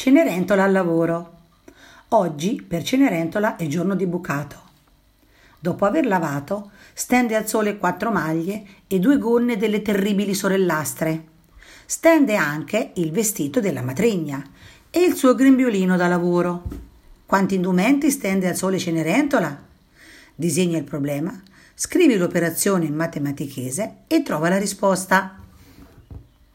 Cenerentola al lavoro. Oggi per Cenerentola è giorno di bucato. Dopo aver lavato, stende al sole quattro maglie e due gonne delle terribili sorellastre. Stende anche il vestito della matrigna e il suo grembiolino da lavoro. Quanti indumenti stende al sole Cenerentola? Disegna il problema, scrivi l'operazione in matematichese e trova la risposta.